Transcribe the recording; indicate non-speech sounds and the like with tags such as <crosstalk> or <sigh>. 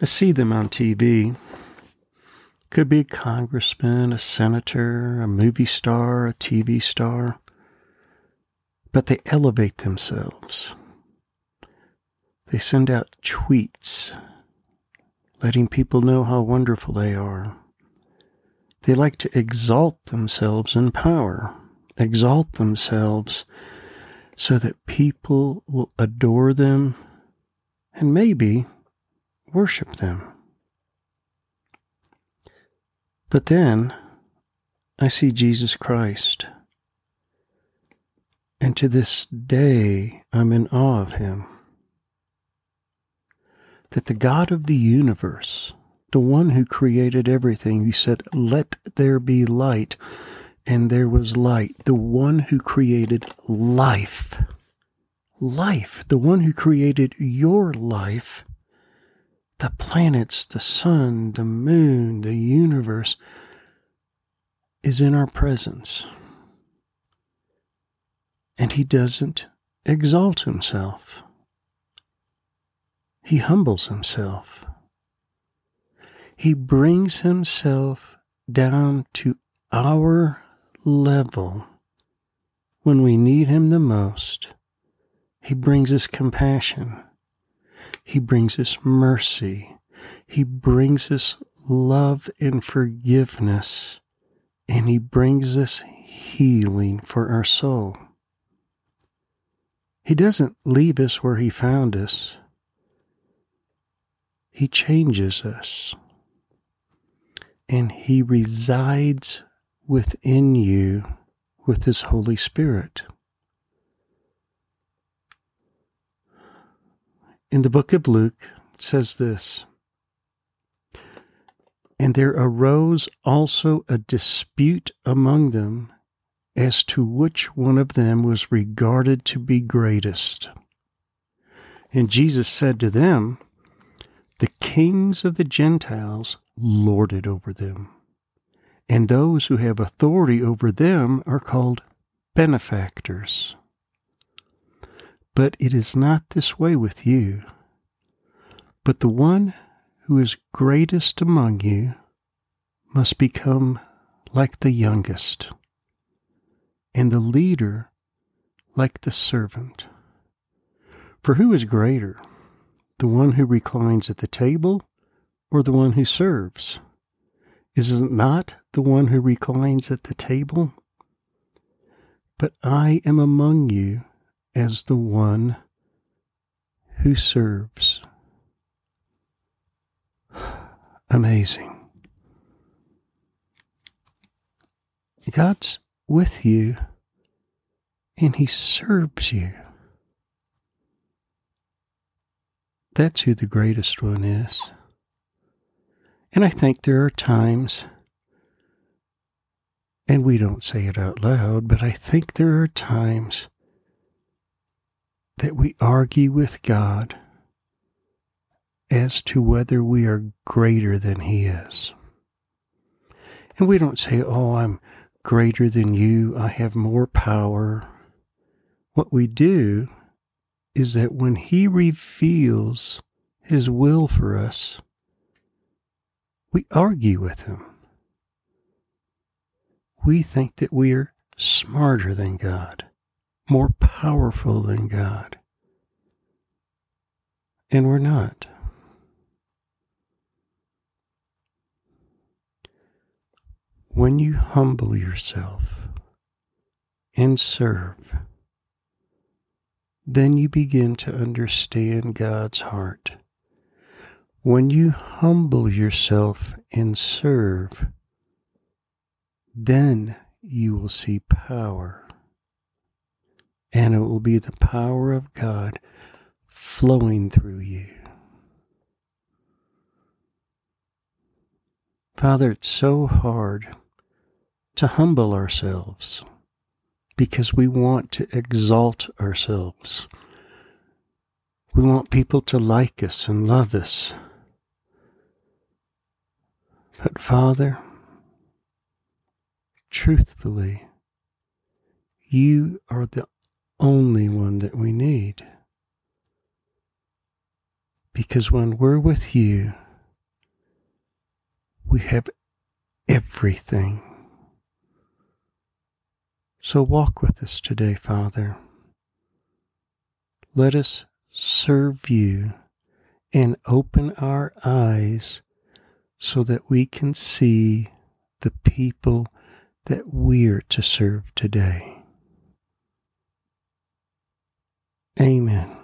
I see them on TV. Could be a congressman, a senator, a movie star, a TV star. But they elevate themselves. They send out tweets letting people know how wonderful they are. They like to exalt themselves in power, exalt themselves so that people will adore them and maybe worship them. But then I see Jesus Christ. And to this day, I'm in awe of him. That the God of the universe, the one who created everything, who said, Let there be light, and there was light, the one who created life, life, the one who created your life, the planets, the sun, the moon, the universe, is in our presence. And he doesn't exalt himself. He humbles himself. He brings himself down to our level when we need him the most. He brings us compassion. He brings us mercy. He brings us love and forgiveness. And He brings us healing for our soul. He doesn't leave us where He found us, He changes us. And He resides within you with His Holy Spirit. In the book of Luke, it says this And there arose also a dispute among them as to which one of them was regarded to be greatest. And Jesus said to them, The kings of the Gentiles lord it over them, and those who have authority over them are called benefactors. But it is not this way with you. But the one who is greatest among you must become like the youngest, and the leader like the servant. For who is greater, the one who reclines at the table or the one who serves? Is it not the one who reclines at the table? But I am among you as the one who serves. <sighs> Amazing. God's with you and He serves you. That's who the greatest one is. And I think there are times, and we don't say it out loud, but I think there are times that we argue with God as to whether we are greater than He is. And we don't say, Oh, I'm greater than you, I have more power. What we do is that when He reveals His will for us, we argue with Him. We think that we are smarter than God more powerful than God. And we're not. When you humble yourself and serve, then you begin to understand God's heart. When you humble yourself and serve, then you will see power and it will be the power of God flowing through you. Father, it's so hard to humble ourselves because we want to exalt ourselves. We want people to like us and love us. But Father, truthfully, you are the only one that we need. Because when we're with you, we have everything. So walk with us today, Father. Let us serve you and open our eyes so that we can see the people that we're to serve today. Amen.